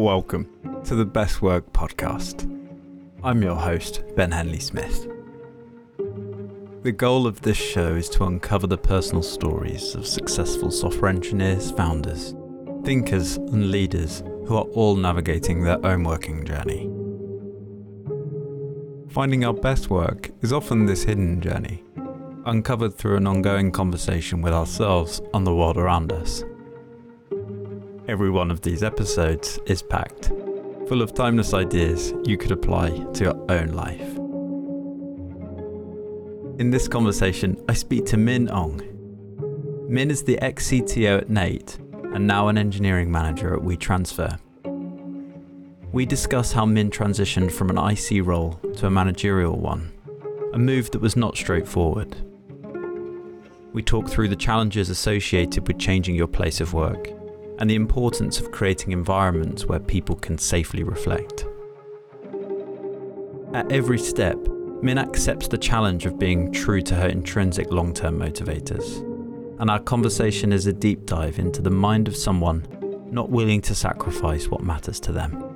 Welcome to the Best Work Podcast. I'm your host, Ben Henley Smith. The goal of this show is to uncover the personal stories of successful software engineers, founders, thinkers, and leaders who are all navigating their own working journey. Finding our best work is often this hidden journey, uncovered through an ongoing conversation with ourselves and the world around us. Every one of these episodes is packed, full of timeless ideas you could apply to your own life. In this conversation, I speak to Min Ong. Min is the ex CTO at Nate and now an engineering manager at WeTransfer. We discuss how Min transitioned from an IC role to a managerial one, a move that was not straightforward. We talk through the challenges associated with changing your place of work and the importance of creating environments where people can safely reflect. At every step, Min accepts the challenge of being true to her intrinsic long term motivators. And our conversation is a deep dive into the mind of someone not willing to sacrifice what matters to them.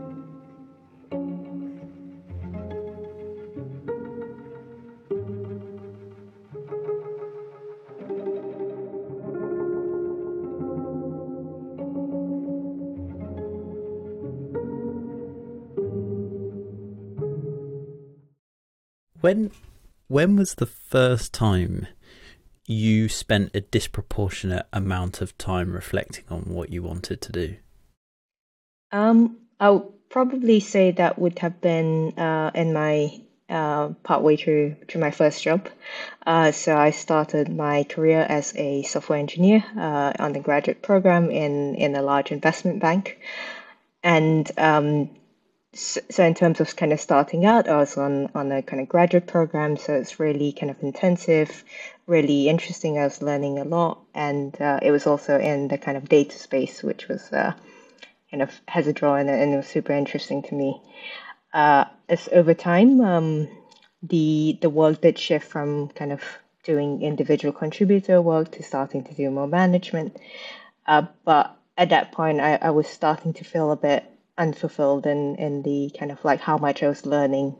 When when was the first time you spent a disproportionate amount of time reflecting on what you wanted to do? Um, I would probably say that would have been uh, in my uh, partway through to my first job. Uh, so I started my career as a software engineer uh, on the graduate program in in a large investment bank, and um, so, in terms of kind of starting out, I was on on a kind of graduate program, so it's really kind of intensive, really interesting. I was learning a lot, and uh, it was also in the kind of data space, which was uh, kind of has a draw in it, and it was super interesting to me. Uh, as over time, um, the the work did shift from kind of doing individual contributor work to starting to do more management. Uh, but at that point, I, I was starting to feel a bit unfulfilled in in the kind of like how much I was learning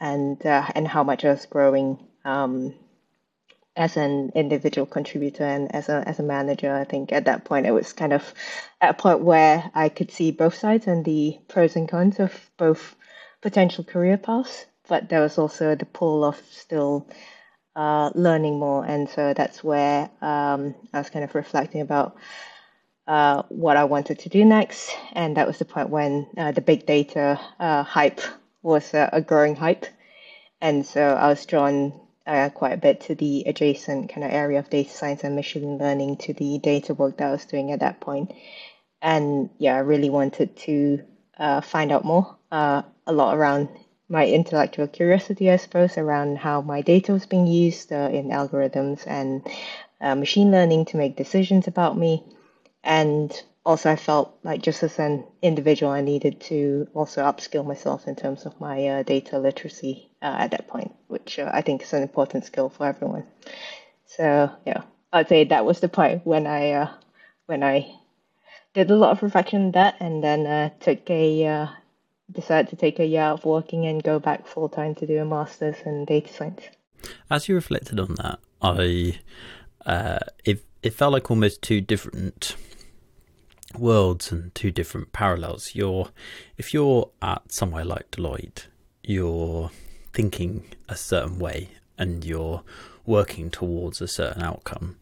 and uh, and how much I was growing um, as an individual contributor and as a as a manager. I think at that point it was kind of at a point where I could see both sides and the pros and cons of both potential career paths, but there was also the pull of still uh, learning more, and so that's where um, I was kind of reflecting about uh, what I wanted to do next. And that was the point when uh, the big data uh, hype was a growing hype. And so I was drawn uh, quite a bit to the adjacent kind of area of data science and machine learning to the data work that I was doing at that point. And yeah, I really wanted to uh, find out more, a lot around my intellectual curiosity, I suppose, around how my data was being used in algorithms and machine learning to make decisions about me and also I felt like just as an individual, I needed to also upskill myself in terms of my uh, data literacy uh, at that point, which uh, I think is an important skill for everyone. So yeah, I'd say that was the point when I uh, when I did a lot of reflection on that, and then uh, took a uh, decided to take a year of working and go back full time to do a master's in data science. As you reflected on that, I it it felt like almost two different worlds and two different parallels. You're if you're at somewhere like Deloitte, you're thinking a certain way and you're working towards a certain outcome.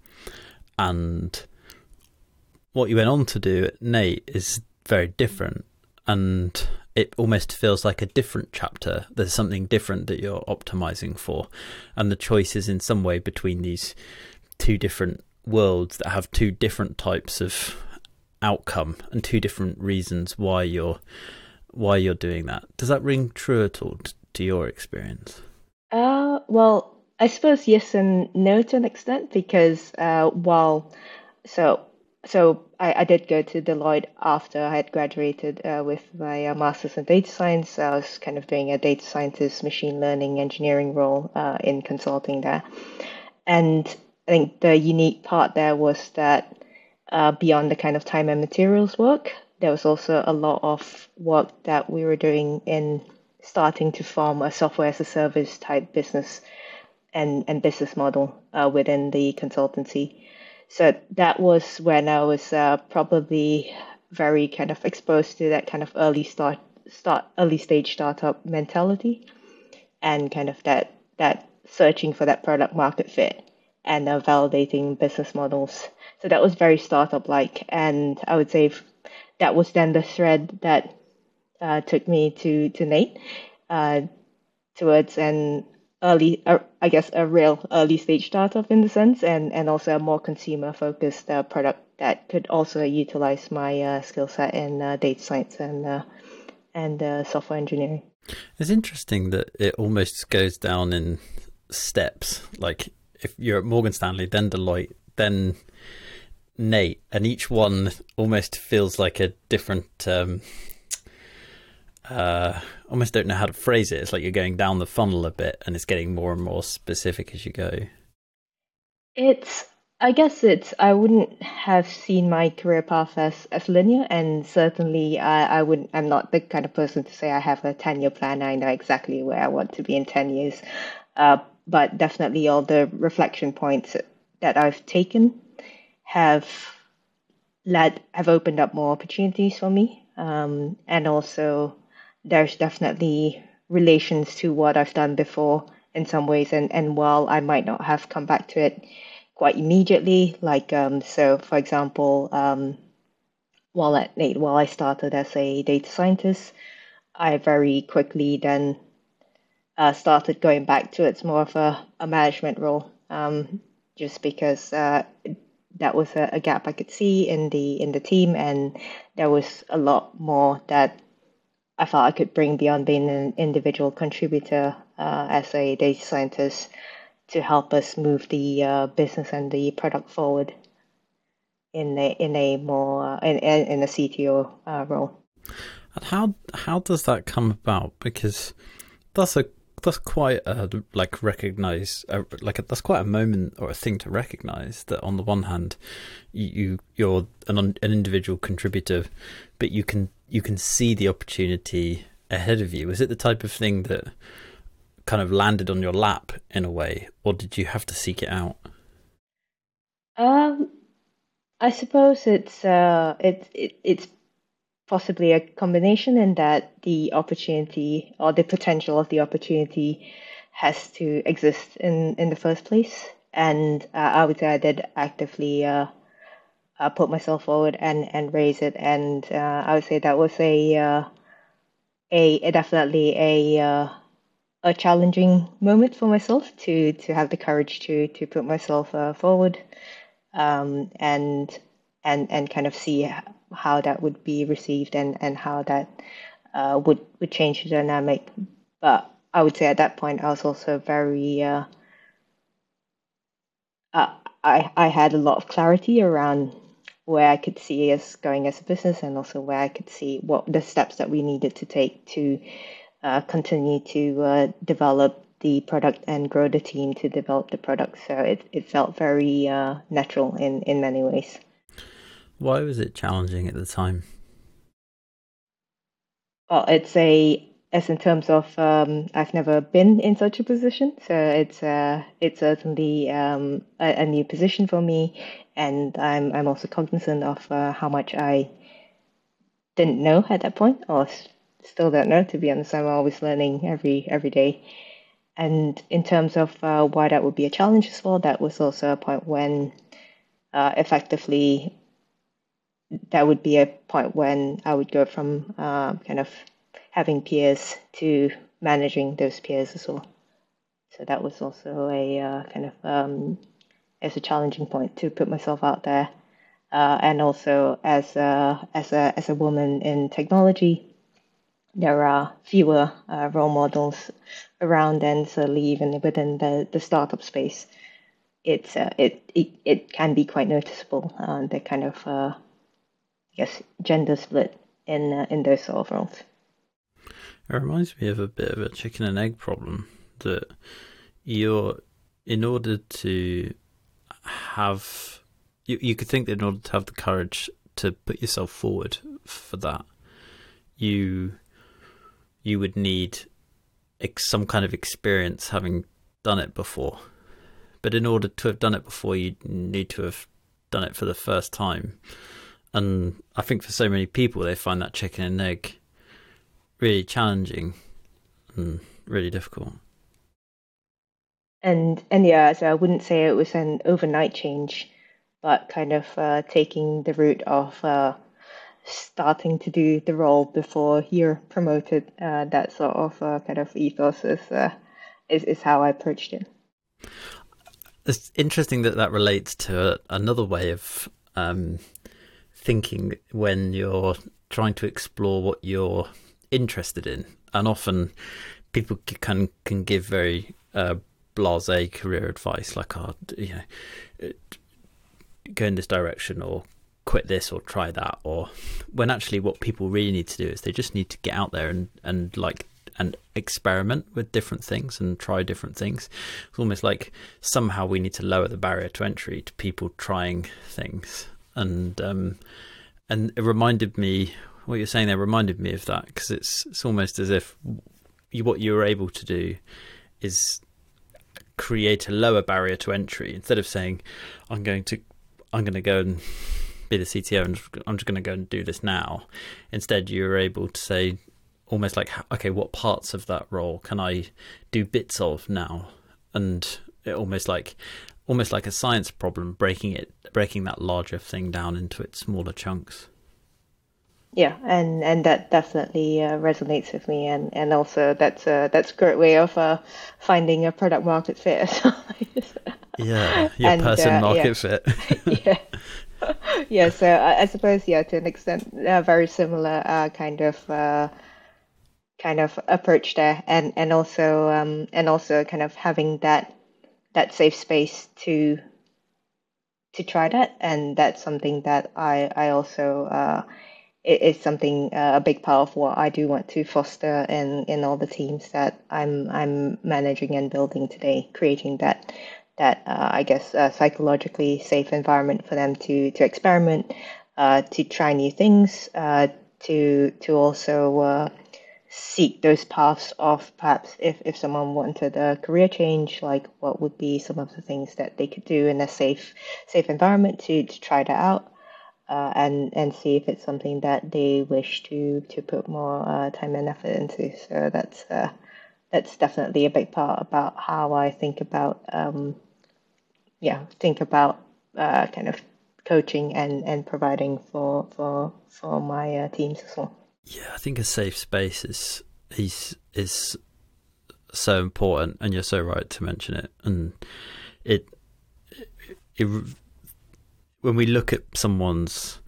And what you went on to do at Nate is very different and it almost feels like a different chapter. There's something different that you're optimizing for. And the choice is in some way between these two different worlds that have two different types of outcome and two different reasons why you're why you're doing that. Does that ring true at all to your experience? Uh, well, I suppose yes and no to an extent because uh, while so so I, I did go to Deloitte after I had graduated uh, with my uh, master's in data science. I was kind of doing a data scientist, machine learning, engineering role uh, in consulting there, and I think the unique part there was that uh, beyond the kind of time and materials work, there was also a lot of work that we were doing in starting to form a software as a service type business and, and business model uh, within the consultancy. So that was when I was uh, probably very kind of exposed to that kind of early start start early stage startup mentality and kind of that that searching for that product market fit and uh, validating business models. So that was very startup like, and I would say that was then the thread that uh, took me to to Nate uh, towards an early, uh, I guess, a real early stage startup in the sense, and and also a more consumer focused uh, product that could also utilize my uh, skill set in uh, data science and and software engineering. It's interesting that it almost goes down in steps. Like if you're at Morgan Stanley, then Deloitte, then Nate, and each one almost feels like a different. Um, uh, almost don't know how to phrase it. It's like you're going down the funnel a bit, and it's getting more and more specific as you go. It's I guess it's I wouldn't have seen my career path as, as linear and certainly I, I wouldn't I'm not the kind of person to say I have a ten year plan. I know exactly where I want to be in ten years. Uh, but definitely all the reflection points that I've taken have led have opened up more opportunities for me. Um, and also there's definitely relations to what I've done before in some ways and, and while I might not have come back to it quite immediately. Like um, so, for example, um, while at while I started as a data scientist, I very quickly then uh, started going back to it's more of a, a management role, um, just because uh, that was a, a, gap I could see in the in the team, and there was a lot more that I thought I could bring beyond being an individual contributor uh, as a data scientist to help us move the uh, business and the product forward in a in a more in in a CTO uh, role. And how how does that come about? Because that's a that's quite a like recognize like a, that's quite a moment or a thing to recognize that on the one hand you you're an an individual contributor but you can you can see the opportunity ahead of you is it the type of thing that kind of landed on your lap in a way, or did you have to seek it out? Um, I suppose it's uh, it, it it's possibly a combination in that the opportunity or the potential of the opportunity has to exist in in the first place, and uh, I would say I did actively uh, uh, put myself forward and and raise it, and uh, I would say that was a uh, a, a definitely a uh, a challenging moment for myself to to have the courage to to put myself forward. Um, and and and kind of see how that would be received and and how that uh, would would change the dynamic. But I would say at that point I was also very uh, uh I I had a lot of clarity around where I could see us going as a business and also where I could see what the steps that we needed to take to uh, continue to uh, develop the product and grow the team to develop the product. So it, it felt very uh, natural in, in many ways. Why was it challenging at the time? Well, it's a as in terms of um, I've never been in such a position, so it's uh, it's certainly um, a, a, new position for me, and I'm I'm also cognizant of uh, how much I didn't know at that point, or still don't know to be honest. I'm always learning every every day. And in terms of uh, why that would be a challenge as well, that was also a point when uh, effectively that would be a point when I would go from uh, kind of having peers to managing those peers as well. So that was also a uh, kind of um, as a challenging point to put myself out there, uh, and also as a as a as a woman in technology, there are fewer uh, role models around and certainly even within the, the startup space it's uh, it, it it can be quite noticeable the kind of guess gender split in uh, in those sort of roles. It reminds me of a bit of a chicken and egg problem that you're in order to have you, you could think that in order to have the courage to put yourself forward for that, you you would need some kind of experience having done it before. But in order to have done it before, you need to have done it for the first time. And I think for so many people, they find that chicken and egg really challenging and really difficult. And and yeah, so I wouldn't say it was an overnight change, but kind of uh, taking the route of uh, starting to do the role before you're promoted. Uh, that sort of uh, kind of ethos is, uh, is is how I approached it. It's interesting that that relates to another way of um, thinking when you're trying to explore what you're interested in, and often people can can give very uh, blasé career advice, like, "Oh, you know, go in this direction," or quit this or try that or when actually what people really need to do is they just need to get out there and and like and experiment with different things and try different things. It's almost like somehow we need to lower the barrier to entry to people trying things and um and it reminded me what you're saying there reminded me of that because it's it's almost as if you, what you were able to do is create a lower barrier to entry instead of saying i'm going to i'm going to go and be the CTO and I'm just going to go and do this now. Instead, you're able to say almost like, okay, what parts of that role can I do bits of now? And it almost like almost like a science problem, breaking it, breaking that larger thing down into its smaller chunks. Yeah, and, and that definitely uh, resonates with me, and, and also that's a that's a great way of uh, finding a product market fit. yeah, your and, person uh, market yeah. fit. yeah, yeah, so I, I, suppose yeah, to an extent, uh, very similar uh, kind of uh, kind of approach there, and and also um, and also kind of having that that safe space to to try that, and that's something that I I also uh, it is something uh, a big part of what I do want to foster in in all the teams that I'm I'm managing and building today, creating that that uh, I guess uh, psychologically safe environment for them to to experiment, uh, to try new things, uh, to to also uh, seek those paths of perhaps if, if someone wanted a career change, like what would be some of the things that they could do in a safe safe environment to, to try that out. Uh, and and see if it's something that they wish to to put more time and effort into. So that's that's definitely a big part about how I think about um, yeah think about uh, kind of coaching and, and providing for for for my uh, teams as well. Yeah, I think a safe space is is is so important, and you're so right to mention it. And it, it, it when we look at someone's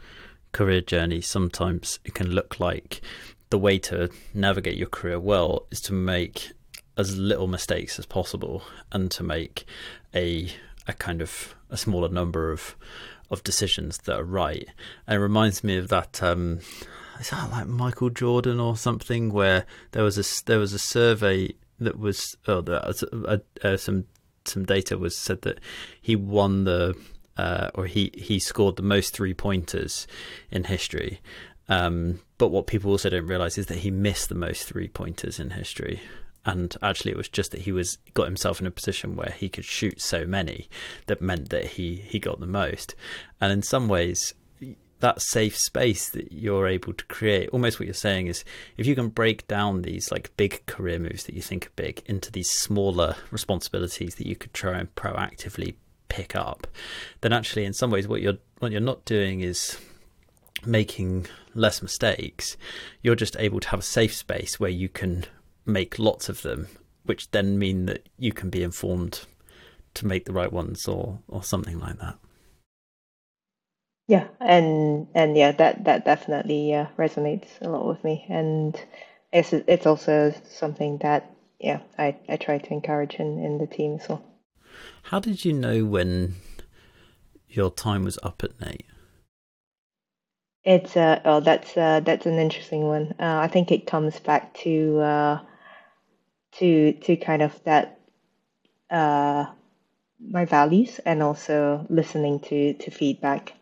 career journey, sometimes it can look like the way to navigate your career well is to make as little mistakes as possible and to make a a kind of a smaller number of of decisions that are right. And it reminds me of that. Um, is that like Michael Jordan or something where there was a there was a survey that was oh there, uh, uh, some some data was said that he won the uh, or he he scored the most three pointers in history. Um, but what people also don't realize is that he missed the most three pointers in history and actually it was just that he was got himself in a position where he could shoot so many that meant that he he got the most and in some ways that safe space that you're able to create almost what you're saying is if you can break down these like big career moves that you think are big into these smaller responsibilities that you could try and proactively pick up then actually in some ways what you're what you're not doing is making less mistakes you're just able to have a safe space where you can make lots of them, which then mean that you can be informed to make the right ones or or something like that. Yeah, and and yeah, that that definitely uh, resonates a lot with me, and it's it's also something that yeah I I try to encourage in in the team as well. How did you know when your time was up at Nate? It's uh oh that's uh that's an interesting one. Uh, I think it comes back to uh to to kind of that uh, my values and also listening to to feedback.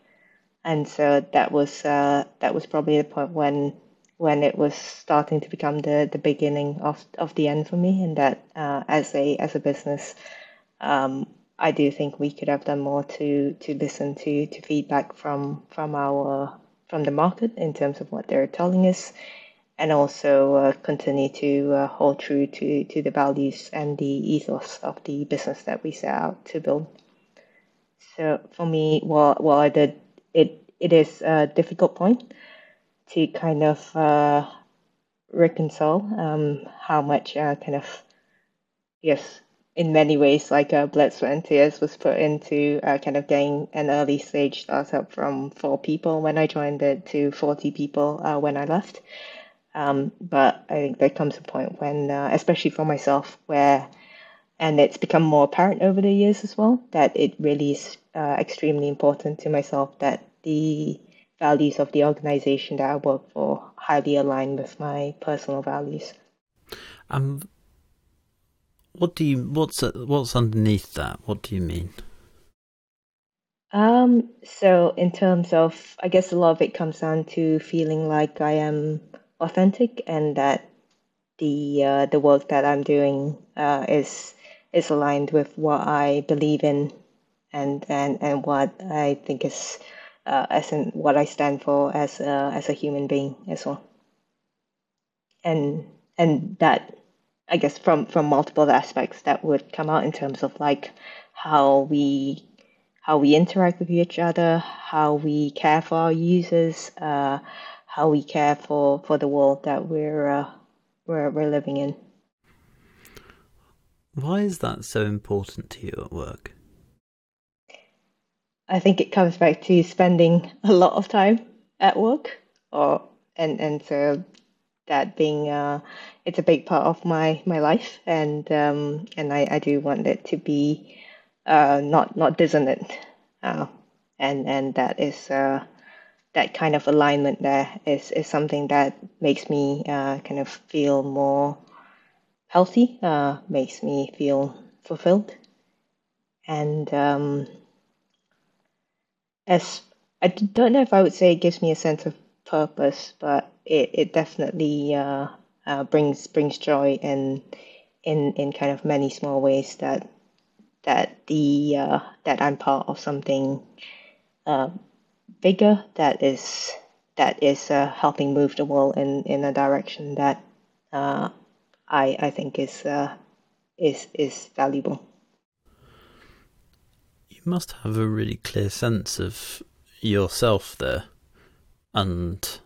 And so that was uh, that was probably the point when when it was starting to become the, the beginning of, of the end for me and that uh, as a as a business um, I do think we could have done more to to listen to to feedback from from our from the market in terms of what they're telling us and also uh, continue to uh, hold true to to the values and the ethos of the business that we set out to build. So for me while while I did it it is a difficult point to kind of uh, reconcile um, how much uh, kind of yes in many ways like uh, blood sweat and tears was put into uh, kind of getting an early stage startup from four people when I joined it to 40 people uh, when I left. Um, but I think there comes a point when uh, especially for myself where and it's become more apparent over the years as well that it really is uh, extremely important to myself that the values of the organization that I work for highly align with my personal values. Um, what do you what's what's underneath that? What do you mean? Um, so in terms of, I guess a lot of it comes down to feeling like I am authentic and that the uh, the work that I'm doing uh, is is aligned with what I believe in and and and what I think is uh, as in what I stand for as a, as a human being as well. And and that I guess from from multiple aspects that would come out in terms of like how we how we interact with each other, how we care for our users, uh, how we care for, for the world that we're uh, we're we're living in. Why is that so important to you at work? I think it comes back to spending a lot of time at work, or and and so that being uh, it's a big part of my my life, and um, and I, I do want it to be uh, not not dissonant, uh, and and that is uh, that kind of alignment there is is something that makes me uh, kind of feel more healthy, uh, makes me feel fulfilled, and um, as I don't know if I would say it gives me a sense of purpose, but it, it definitely uh, uh, brings brings joy in in in kind of many small ways that that the uh, that I'm part of something uh, bigger that is that is uh, helping move the world in, in a direction that uh, I I think is uh, is is valuable. You must have a really clear sense of yourself there and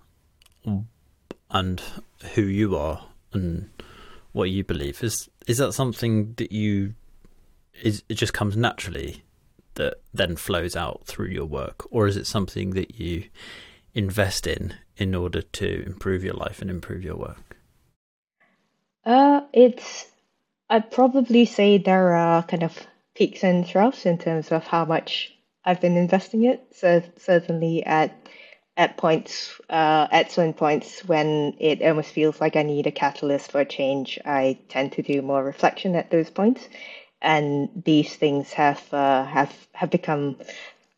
and who you are and what you believe. Is is that something that you is it just comes naturally that then flows out through your work? Or is it something that you invest in in order to improve your life and improve your work uh it's i'd probably say there are kind of peaks and troughs in terms of how much I've been investing it. So certainly at at points uh, at certain points when it almost feels like I need a catalyst for a change, I tend to do more reflection at those points, and these things have uh, have have become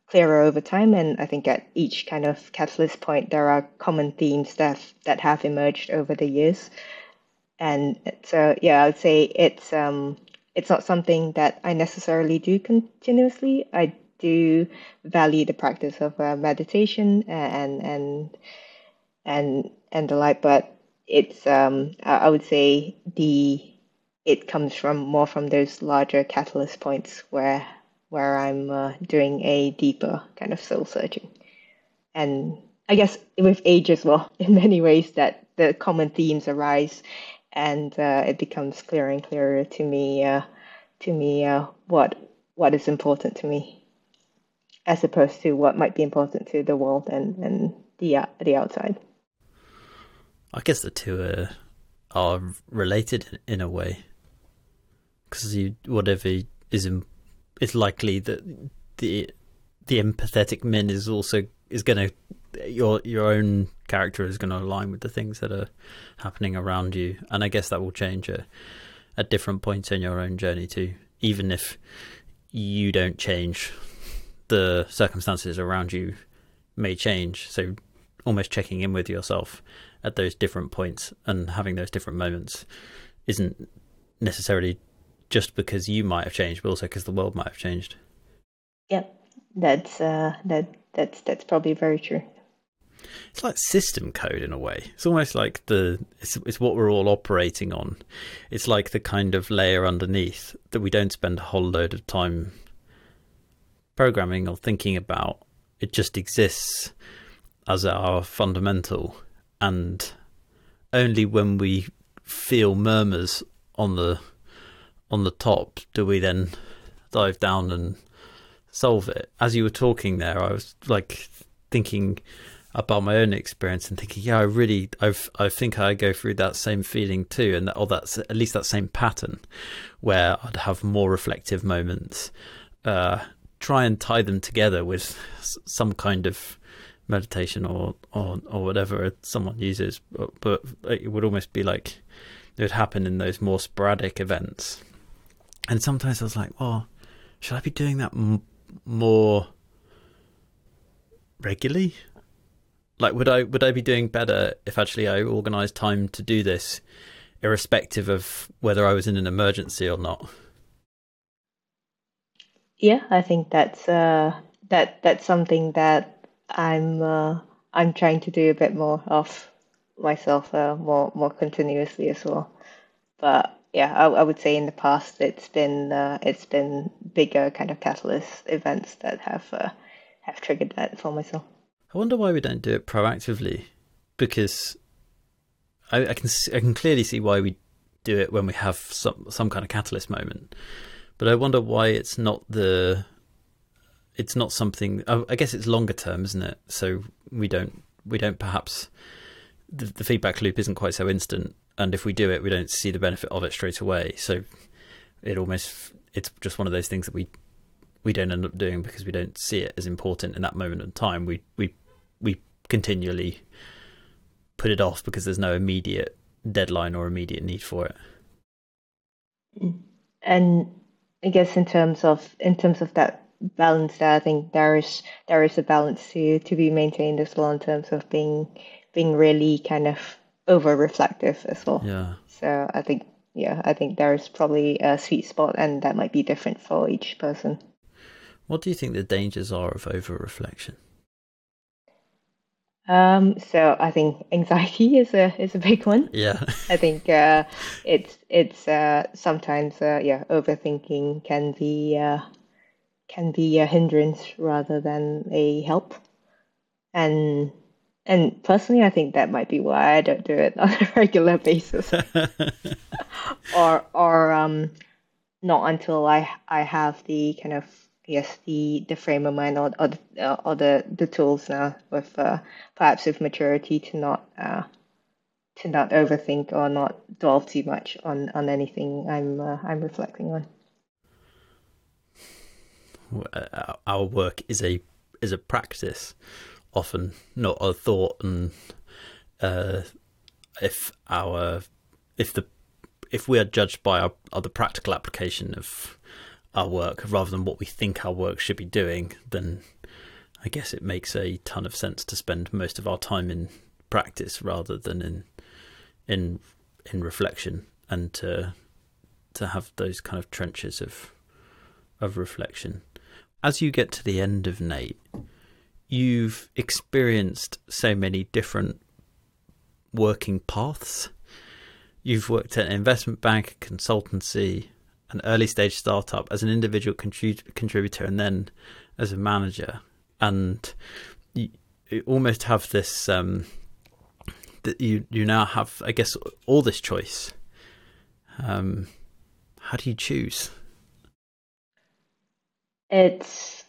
clearer over time. And I think at each kind of catalyst point, there are common themes that that have emerged over the years. And so yeah, I would say it's um, it's not something that I necessarily do continuously. I do value the practice of uh, meditation and and and and the like, but it's um I would say the it comes from more from those larger catalyst points where where I'm uh, doing a deeper kind of soul searching, and I guess with age as well, in many ways that the common themes arise and uh, it becomes clearer and clearer to me uh, to me uh, what what is important to me as opposed to what might be important to the world and and the uh, the outside. I guess the two are, are related in a way. Because you whatever is it's likely that the the empathetic min is also is going to your your own character is going to align with the things that are happening around you, and I guess that will change at at different points in your own journey too. Even if you don't change, the circumstances around you may change. So almost checking in with yourself at those different points and having those different moments isn't necessarily just because you might have changed, but also because the world might have changed. Yep, that's uh, that that's that's probably very true. It's like system code in a way. It's almost like the it's, it's what we're all operating on. It's like the kind of layer underneath that we don't spend a whole load of time programming or thinking about. It just exists as our fundamental, and only when we feel murmurs on the on the top do we then dive down and solve it. As you were talking there, I was like thinking about my own experience and thinking, yeah, I really, I've, I think I go through that same feeling too, and that, or that's at least that same pattern, where I'd have more reflective moments, uh, try and tie them together with some kind of meditation or or or whatever someone uses, but, but it would almost be like it would happen in those more sporadic events, and sometimes I was like, well, should I be doing that m- more regularly? Like, would I would I be doing better if actually I organised time to do this, irrespective of whether I was in an emergency or not? Yeah, I think that's uh, that that's something that I'm uh, I'm trying to do a bit more of myself, uh, more more continuously as well. But yeah, I, I would say in the past it's been uh, it's been bigger kind of catalyst events that have uh, have triggered that for myself. I wonder why we don't do it proactively, because I, I can I can clearly see why we do it when we have some some kind of catalyst moment, but I wonder why it's not the it's not something. I guess it's longer term, isn't it? So we don't we don't perhaps the, the feedback loop isn't quite so instant, and if we do it, we don't see the benefit of it straight away. So it almost it's just one of those things that we we don't end up doing because we don't see it as important in that moment in time. We we we continually put it off because there's no immediate deadline or immediate need for it. And I guess in terms of in terms of that balance there, I think there is there is a balance to to be maintained as well in terms of being being really kind of over reflective as well. Yeah. So I think yeah, I think there's probably a sweet spot and that might be different for each person. What do you think the dangers are of over reflection? Um, so I think anxiety is a is a big one. Yeah. I think uh, it's it's uh, sometimes uh, yeah overthinking can be uh, can be a hindrance rather than a help, and and personally I think that might be why I don't do it on a regular basis, or or um, not until I I have the kind of yes the the frame of mind or or, the, uh, or the the tools now with uh, perhaps with maturity to not uh, to not overthink or not dwell too much on on anything I'm uh, I'm reflecting on. Uh, our work is a is a practice, often not a thought, and uh, if our if the if we are judged by our, our the practical application of our work rather than what we think our work should be doing, then I guess it makes a ton of sense to spend most of our time in practice rather than in in in reflection and to to have those kind of trenches of of reflection. As you get to the end of Nate, you've experienced so many different working paths. You've worked at an investment bank, consultancy, an early stage startup as an individual contrib- contributor and then as a manager. And you, you almost have this um, that you you now have I guess all this choice. Um, how do you choose? It's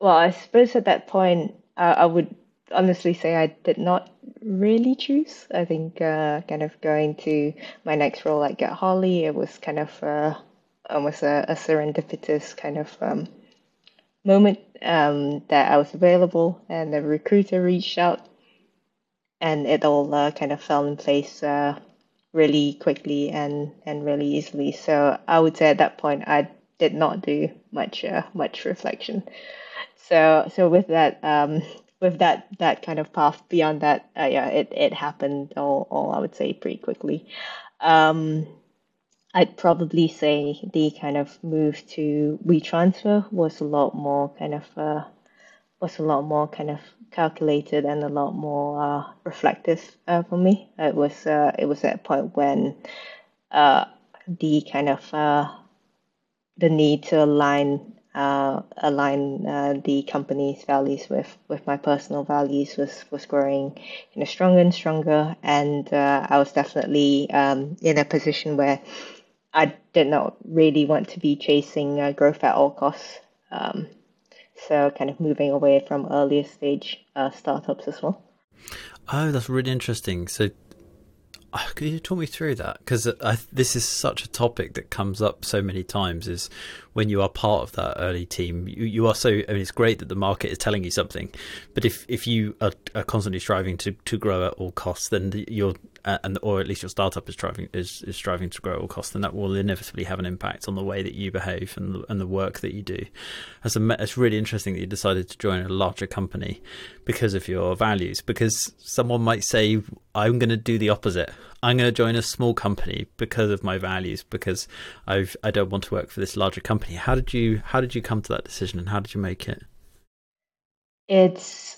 well I suppose at that point uh, I would honestly say I did not really choose. I think uh, kind of going to my next role at Get Harley, it was kind of uh, almost a, a serendipitous kind of um, moment um, that I was available, and the recruiter reached out, and it all uh, kind of fell in place uh, really quickly and and really easily. So I would say at that point I did not do much uh, much reflection. So so with that. Um, with that that kind of path beyond that, uh, yeah, it it happened all, all I would say pretty quickly. Um, I'd probably say the kind of move to WeTransfer was a lot more kind of uh, was a lot more kind of calculated and a lot more uh, reflective uh, for me. It was uh, it was at a point when uh, the kind of the need to align uh, align uh, the company's values with, with my personal values was, was growing you know stronger and stronger and uh, I was definitely um, in a position where I did not really want to be chasing uh, growth at all costs um, so kind of moving away from earlier stage uh, startups as well oh that's really interesting so Ah, could you talk me through that? Because this is such a topic that comes up so many times. Is when you are part of that early team, you, you are so. I mean, it's great that the market is telling you something, but if if you are, are constantly striving to to grow at all costs, then you're and or at least your startup is striving is, is striving to grow at all costs, then that will inevitably have an impact on the way that you behave and the, and the work that you do. It's really interesting that you decided to join a larger company because of your values. Because someone might say, "I'm going to do the opposite. I'm going to join a small company because of my values. Because I've I don't want to work for this larger company." How did you How did you come to that decision, and how did you make it? It's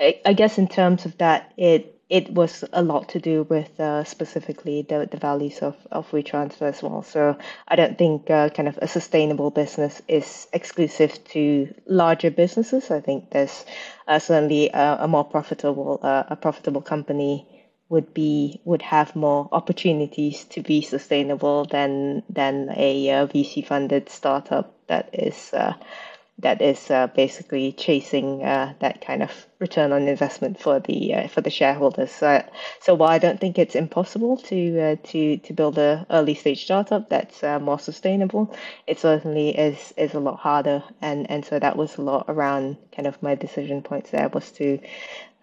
I guess in terms of that, it it was a lot to do with uh, specifically the, the values of, of WeTransfer as well. So I don't think uh, kind of a sustainable business is exclusive to larger businesses. I think there's uh, certainly a, a, more profitable uh, a profitable company would be would have more opportunities to be sustainable than than a uh, VC funded startup that is uh, that is uh, basically chasing uh, that kind of return on investment for the uh, for the shareholders. so while I don't think it's impossible to uh, to to build a early stage startup that's uh, more sustainable, it certainly is is a lot harder. And and so that was a lot around kind of my decision points there was to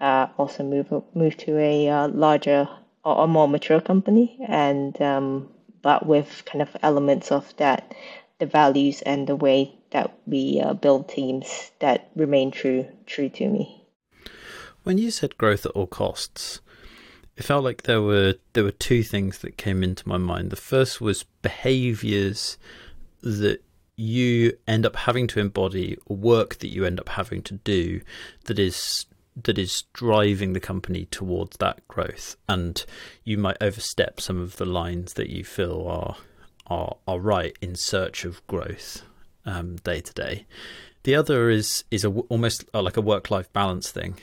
uh, also move move to a larger or a more mature company and um, but with kind of elements of that the values and the way that we uh, build teams that remain true true to me. When you said growth at all costs, it felt like there were there were two things that came into my mind. The first was behaviors that you end up having to embody or work that you end up having to do that is that is driving the company towards that growth and you might overstep some of the lines that you feel are are are right in search of growth um, day to day. The other is is a, almost uh, like a work life balance thing,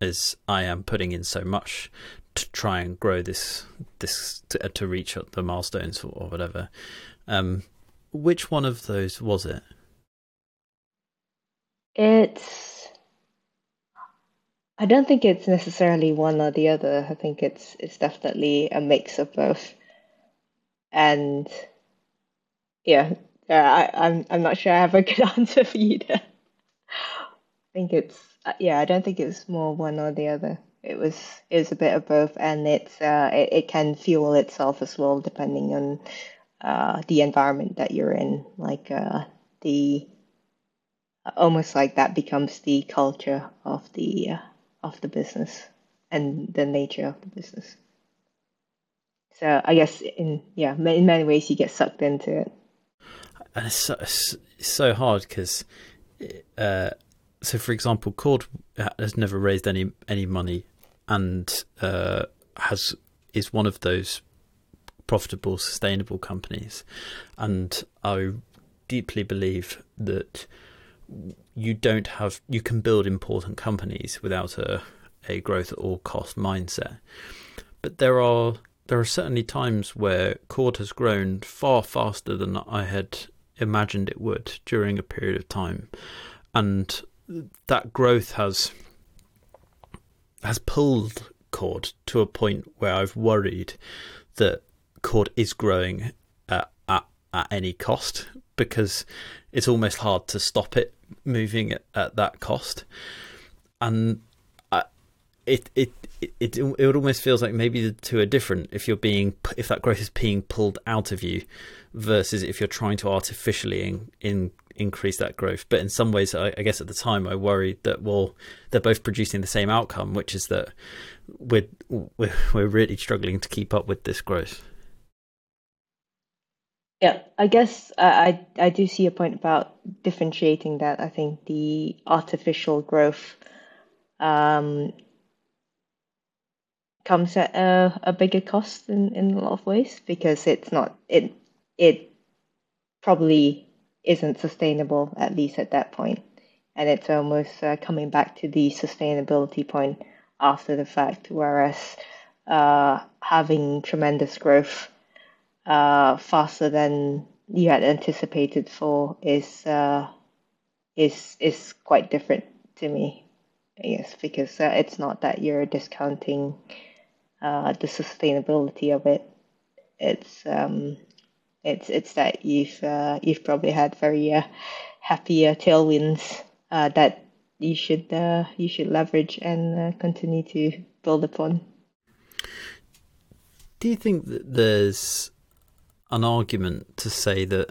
as I am putting in so much to try and grow this this to, uh, to reach the milestones or, whatever. Um, which one of those was it? It's. I don't think it's necessarily one or the other. I think it's it's definitely a mix of both. And yeah, yeah, I, I'm I'm not sure I have a good answer for you there. I think it's uh, yeah, I don't think it's more one or the other. It was it was a bit of both, and it's uh, it, it can fuel itself as well depending on uh, the environment that you're in. Like uh, the almost like that becomes the culture of the uh, of the business and the nature of the business. So I guess in yeah, in many ways you get sucked into it and it's so, it's so hard because, uh, so for example, Cord has never raised any any money, and uh, has is one of those profitable, sustainable companies, and I deeply believe that you don't have you can build important companies without a a growth at all cost mindset, but there are there are certainly times where Cord has grown far faster than I had imagined it would during a period of time, and that growth has has pulled Cord to a point where I've worried that Cord is growing at, at, at any cost because it's almost hard to stop it moving at, at that cost, and I, it it it, it almost feels like maybe the two are different. If you're being if that growth is being pulled out of you versus if you're trying to artificially in, in increase that growth. But in some ways I, I, guess at the time I worried that well they're both producing the same outcome which is that we're we're, we're really struggling to keep up with this growth. Yeah I guess I I do see a point about differentiating that. I think the artificial growth um, comes at a, a bigger cost in, in a lot of ways because it's not it it probably isn't sustainable at least at that point. And it's almost uh, coming back to the sustainability point after the fact whereas uh, having tremendous growth uh, faster than you had anticipated for is uh, is is quite different to me I guess because uh, it's not that you're discounting uh, the sustainability of it. It's um, it's it's that you've uh, you've probably had very uh, happy uh, tailwinds uh, that you should uh, you should leverage and continue to build upon. Do you think that there's an argument to say that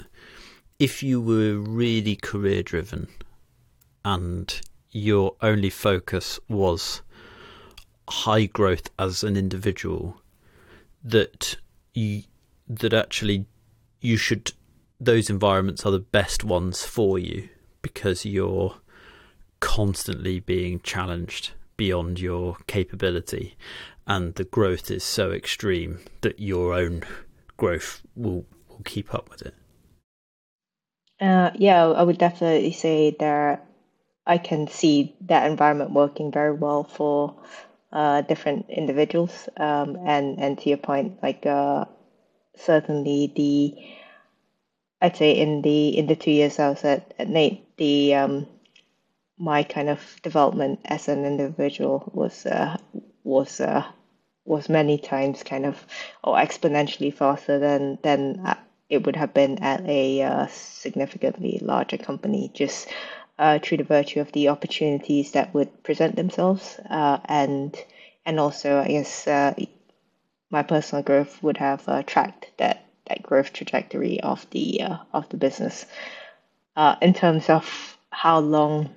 if you were really career driven and your only focus was high growth as an individual that you that actually you should those environments are the best ones for you because you're constantly being challenged beyond your capability and the growth is so extreme that your own growth will will keep up with it. Uh, yeah i would definitely say that i can see that environment working very well for uh, different individuals. Um, and and to your point, like uh, certainly the I'd say in the in the two years I was at, at Nate, the um, my kind of development as an individual was uh, was uh, was many times kind of or exponentially faster than than it would have been at a uh, significantly larger company. Just uh, through the virtue of the opportunities that would present themselves, uh, and and also I guess uh, my personal growth would have uh, tracked that that growth trajectory of the uh, of the business. Uh, in terms of how long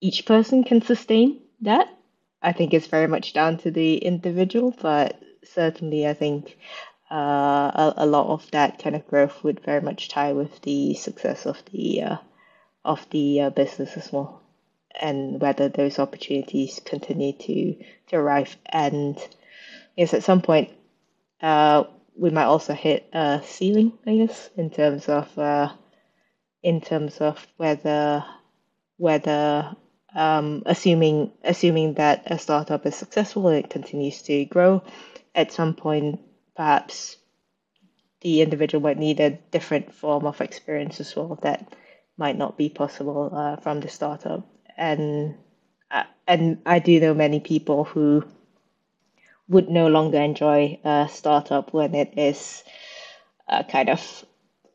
each person can sustain that, I think it's very much down to the individual, but certainly I think uh, a, a lot of that kind of growth would very much tie with the success of the uh, of the uh, business as well, and whether those opportunities continue to to arrive. And yes, at some point, uh, we might also hit a ceiling, I guess, in terms of uh, in terms of whether whether um, assuming assuming that a startup is successful and it continues to grow, at some point perhaps the individual might need a different form of experience as well that might not be possible uh, from the startup. And uh, and I do know many people who would no longer enjoy a startup when it is uh, kind of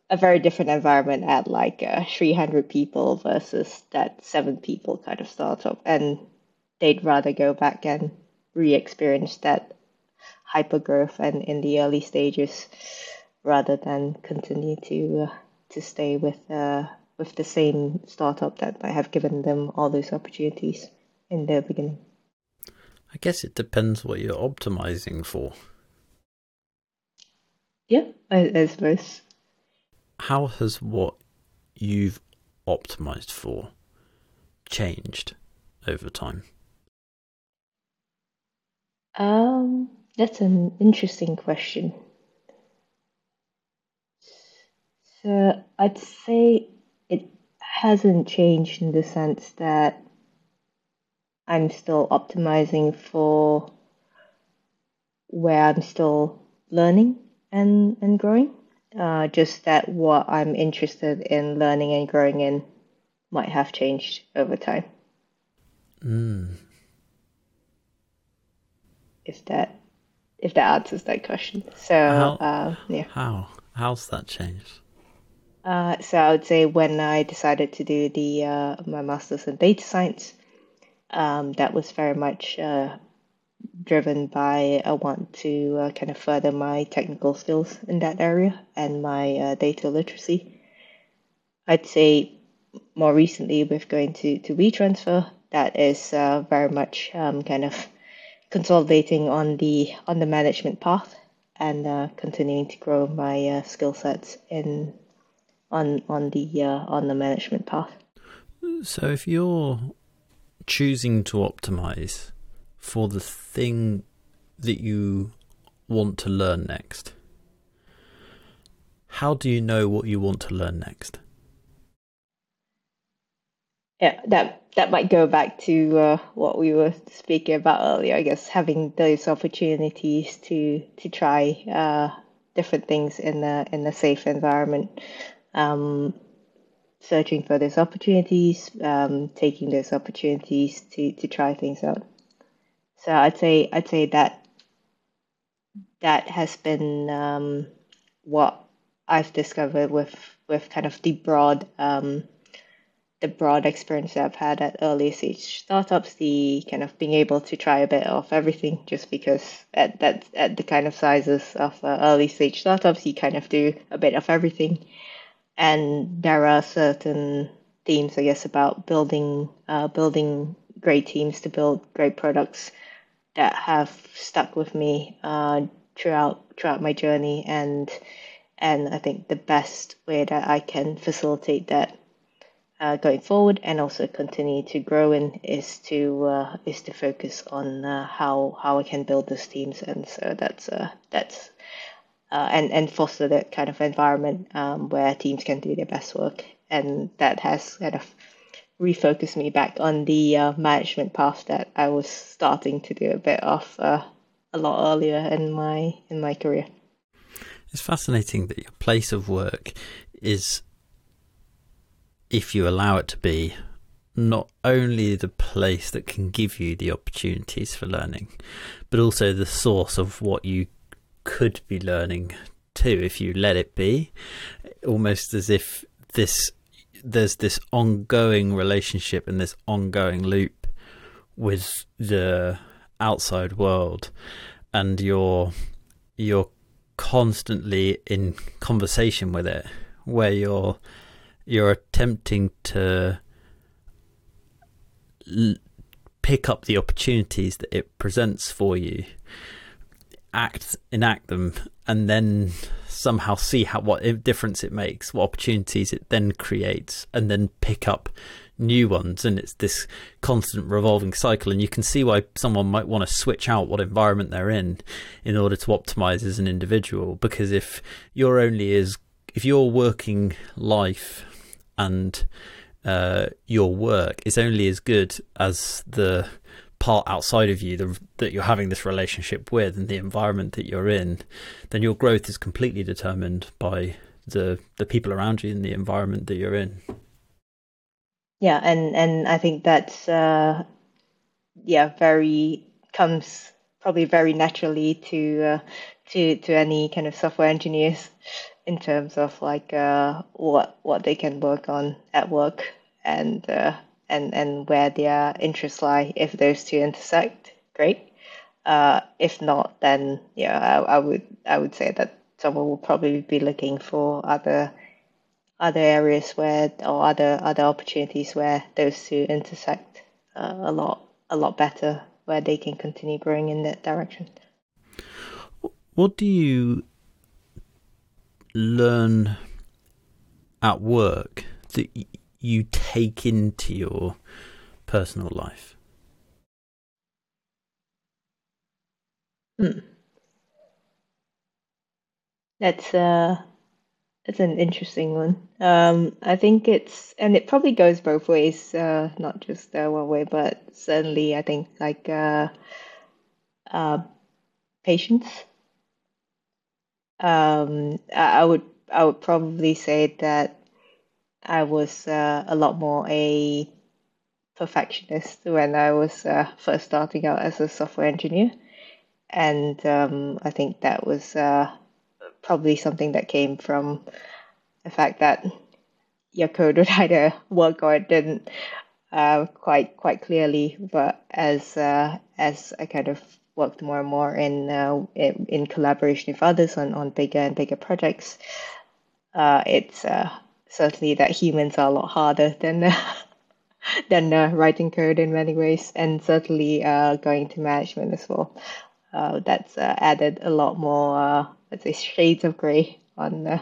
a very different environment at like uh, 300 people versus that seven people kind of startup. And they'd rather go back and re experience that hyper growth and in the early stages rather than continue to uh, to stay with uh, with the same startup that might have given them all those opportunities in the beginning. I guess it depends what you're optimizing for. Yeah, I, I suppose. How has what you've optimized for changed over time? Um, that's an interesting question. So I'd say hasn't changed in the sense that I'm still optimizing for where I'm still learning and, and growing. Uh, just that what I'm interested in learning and growing in might have changed over time. Mm. If that if that answers that question. So how, uh, yeah. How how's that changed? Uh, so I would say when I decided to do the uh, my master's in data science, um, that was very much uh, driven by a want to uh, kind of further my technical skills in that area and my uh, data literacy. I'd say more recently with going to, to WeTransfer, that is uh, very much um, kind of consolidating on the on the management path and continuing to grow my skill sets in on on the uh, on the management path. So if you're choosing to optimize for the thing that you want to learn next, how do you know what you want to learn next? Yeah, that that might go back to uh, what we were speaking about earlier. I guess having those opportunities to to try uh, different things in the in a safe environment, um, searching for those opportunities, um, taking those opportunities to to try things out. So I'd say I'd say that that has been um, what I've discovered with with kind of the broad um, the broad experience that I've had at early stage startups, the kind of being able to try a bit of everything, just because at that at the kind of sizes of uh, early stage startups, you kind of do a bit of everything, and there are certain themes, I guess, about building uh, building great teams to build great products that have stuck with me uh, throughout throughout my journey, and and I think the best way that I can facilitate that uh, going forward and also continue to grow in is to uh, is to focus on uh, how how I can build these teams. And so that's uh, that's uh, and and foster that kind of environment um, where teams can do their best work and that has kind of refocused me back on the uh, management path that I was starting to do a bit of a lot earlier in my in my career. It's fascinating that your place of work is if you allow it to be, not only the place that can give you the opportunities for learning, but also the source of what you could be learning too if you let it be. Almost as if this there's this ongoing relationship and this ongoing loop with the outside world and you're you're constantly in conversation with it where you're you're attempting to l- pick up the opportunities that it presents for you, act, enact them, and then somehow see how what difference it makes, what opportunities it then creates, and then pick up new ones. And it's this constant revolving cycle. And you can see why someone might want to switch out what environment they're in in order to optimize as an individual. Because if you're only as if your working life and uh, your work is only as good as the part outside of you the, that you're having this relationship with and the environment that you're in, then your growth is completely determined by the the people around you and the environment that you're in. Yeah, and and I think that's uh, yeah very comes probably very naturally to uh, to to any kind of software engineers in terms of like uh, what what they can work on at work and uh, and and where their interests lie. If those two intersect, great. Uh, if not, then yeah, I, I would I would say that someone will probably be looking for other other areas where or other other opportunities where those two intersect uh, a lot a lot better, where they can continue growing in that direction. What do you learn at work that you take into your personal life? Hmm. That's uh that's an interesting one. Um, I think it's and it probably goes both ways, uh, not just uh, one way, but certainly I think like uh, uh, patience um, I would I would probably say that I was uh, a lot more a perfectionist when I was uh, first starting out as a software engineer, and um, I think that was uh, probably something that came from the fact that your code would either work or it didn't uh, quite quite clearly. But as uh, as I kind of worked more and more in uh, in, in, collaboration with others on, on bigger and bigger projects, it's certainly that humans are a lot harder than than writing code in many ways, and certainly uh, going to management as well. Uh, that's uh, added a lot more, let's say, shades of gray on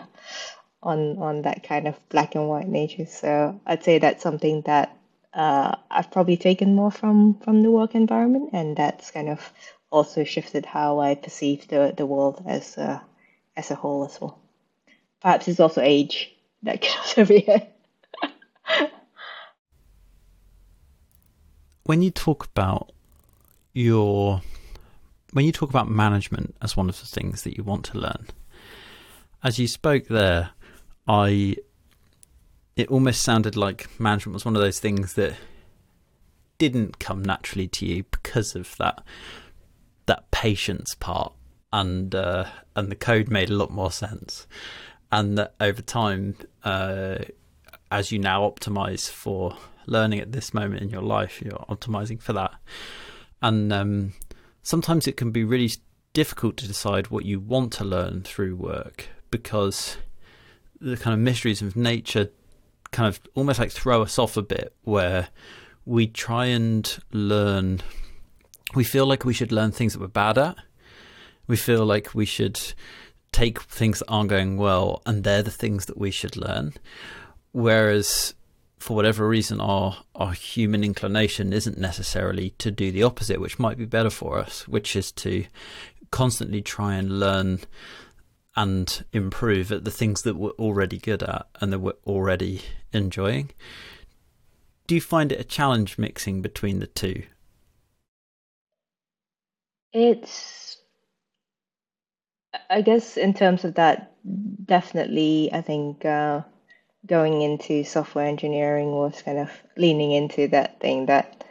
on on that kind of black and white nature. So I'd say that's something that uh, I've probably taken more from from the work environment, and that's kind of also shifted how I perceive the the world as as a whole as well. Perhaps it's also age that can also be it. when you talk about your when you talk about management as one of the things that you want to learn, as you spoke there, I it almost sounded like management was one of those things that didn't come naturally to you because of that that patience part and uh, and the code made a lot more sense and that over time uh, as you now optimize for learning at this moment in your life you're optimizing for that. And um, sometimes it can be really difficult to decide what you want to learn through work because the kind of mysteries of nature kind of almost like throw us off a bit where we try and learn we feel like we should learn things that we're bad at. We feel like we should take things that aren't going well and they're the things that we should learn whereas for whatever reason our our human inclination isn't necessarily to do the opposite which might be better for us which is to constantly try and learn and improve at the things that we're already good at and that we're already enjoying. Do you find it a challenge mixing between the two? It's, I guess, in terms of that, definitely, I think uh, going into software engineering was kind of leaning into that thing that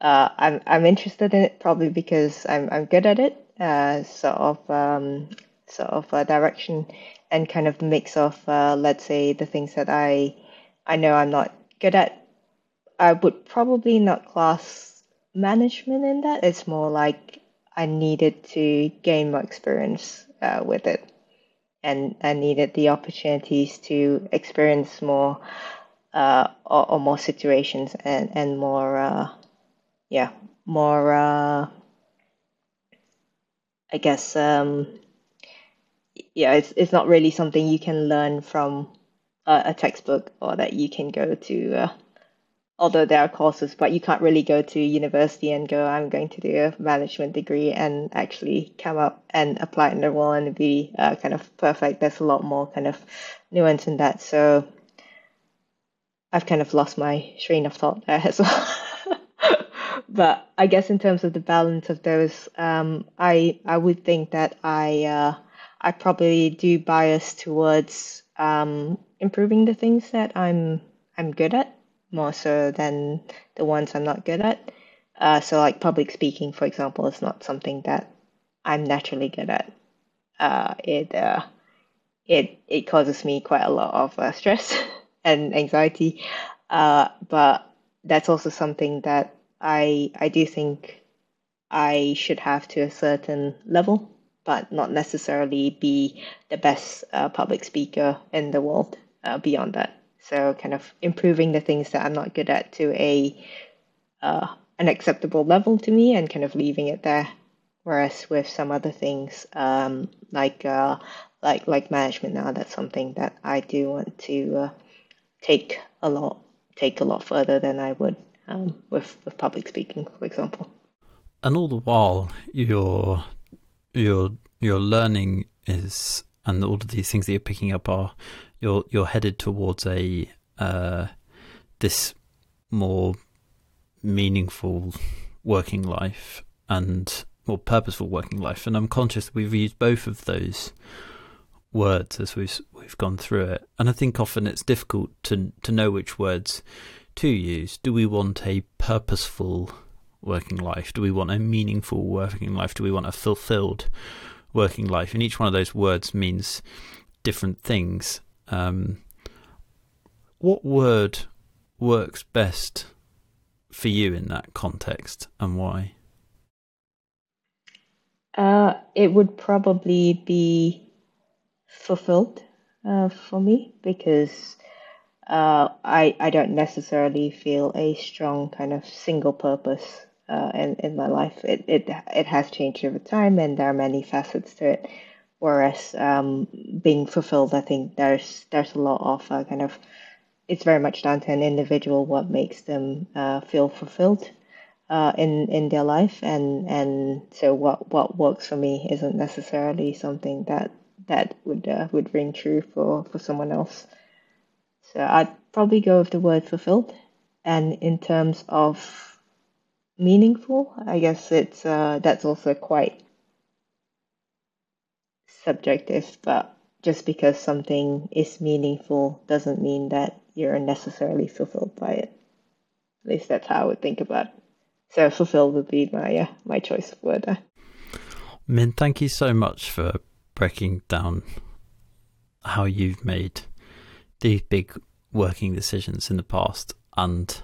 uh, I'm I'm interested in it probably because I'm I'm good at it. Uh, sort of um, sort of uh, direction and kind of mix of uh, let's say the things that I I know I'm not good at. I would probably not class management in that. It's more like I needed to gain more experience uh, with it, and I needed the opportunities to experience more uh, or, or, more situations and and more uh, yeah more uh, I guess um, yeah, it's it's not really something you can learn from a, a textbook or that you can go to. Although there are courses, but you can't really go to university and go, I'm going to do a management degree and actually come up and apply in the world and be uh, kind of perfect. There's a lot more kind of nuance in that. So I've kind of lost my train of thought there as well. but I guess in terms of the balance of those, um, I I would think that I uh, I probably do bias towards um, improving the things that I'm I'm good at more so than the ones I'm not good at. Uh, so like public speaking, for example, is not something that I'm naturally good at. Uh, it uh, it it causes me quite a lot of uh, stress and anxiety, uh, but that's also something that I I do think I should have to a certain level but not necessarily be the best uh, public speaker in the world beyond that. So, kind of improving the things that I'm not good at to a uh, an acceptable level to me, and kind of leaving it there. Whereas with some other things, um, like uh, like like management now, that's something that I do want to uh, take a lot take a lot further than I would um, with with public speaking, for example. And all the while, you're your your learning is and all of these things that you're picking up are you're you're headed towards a uh, this more meaningful working life and more purposeful working life and I'm conscious that we've used both of those words as we've we've gone through it and I think often it's difficult to to know which words to use do we want a purposeful working life? Do we want a meaningful working life? Do we want a fulfilled working life? And each one of those words means different things. Um, what word works best for you in that context and why? Uh, it would probably be fulfilled uh, for me because uh, I I don't necessarily feel a strong kind of single purpose uh, in in my life. It it it has changed over time, and there are many facets to it. Whereas um, being fulfilled, I think there's there's a lot of uh, kind of it's very much down to an individual what makes them uh, feel fulfilled uh, in in their life, and and so what what works for me isn't necessarily something that that would uh, would ring true for for someone else. So I'd probably go with the word fulfilled. And in terms of meaningful, I guess it's uh, that's also quite subjective. But just because something is meaningful doesn't mean that you're necessarily fulfilled by it. At least that's how I would think about it. So fulfilled would be my uh, my choice of word. Min, thank you so much for breaking down how you've made these big working decisions in the past and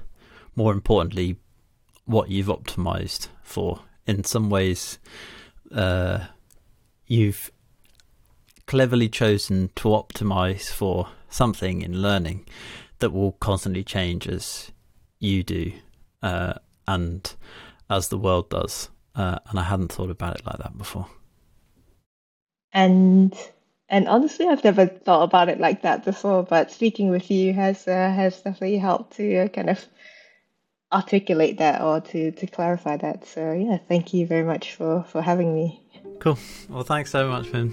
more importantly what you've optimized for in some ways uh, you've cleverly chosen to optimize for something in learning that will constantly change as you do uh, and as the world does uh, and i hadn't thought about it like that before and and honestly, I've never thought about it like that before. But speaking with you has uh, has definitely helped to uh, kind of articulate that or to to clarify that. So yeah, thank you very much for for having me. Cool. Well, thanks so much, Ben.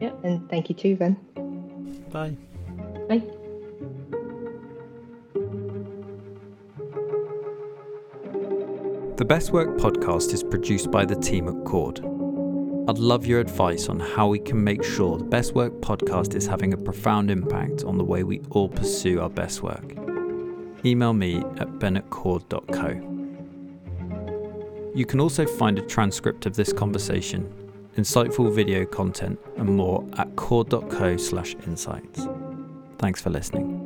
Yeah, and thank you too, Ben. Bye. Bye. The Best Work podcast is produced by the team at Cord. I'd love your advice on how we can make sure the Best Work podcast is having a profound impact on the way we all pursue our best work. Email me at ben@cord.co. You can also find a transcript of this conversation, insightful video content, and more at cord.co/insights. Thanks for listening.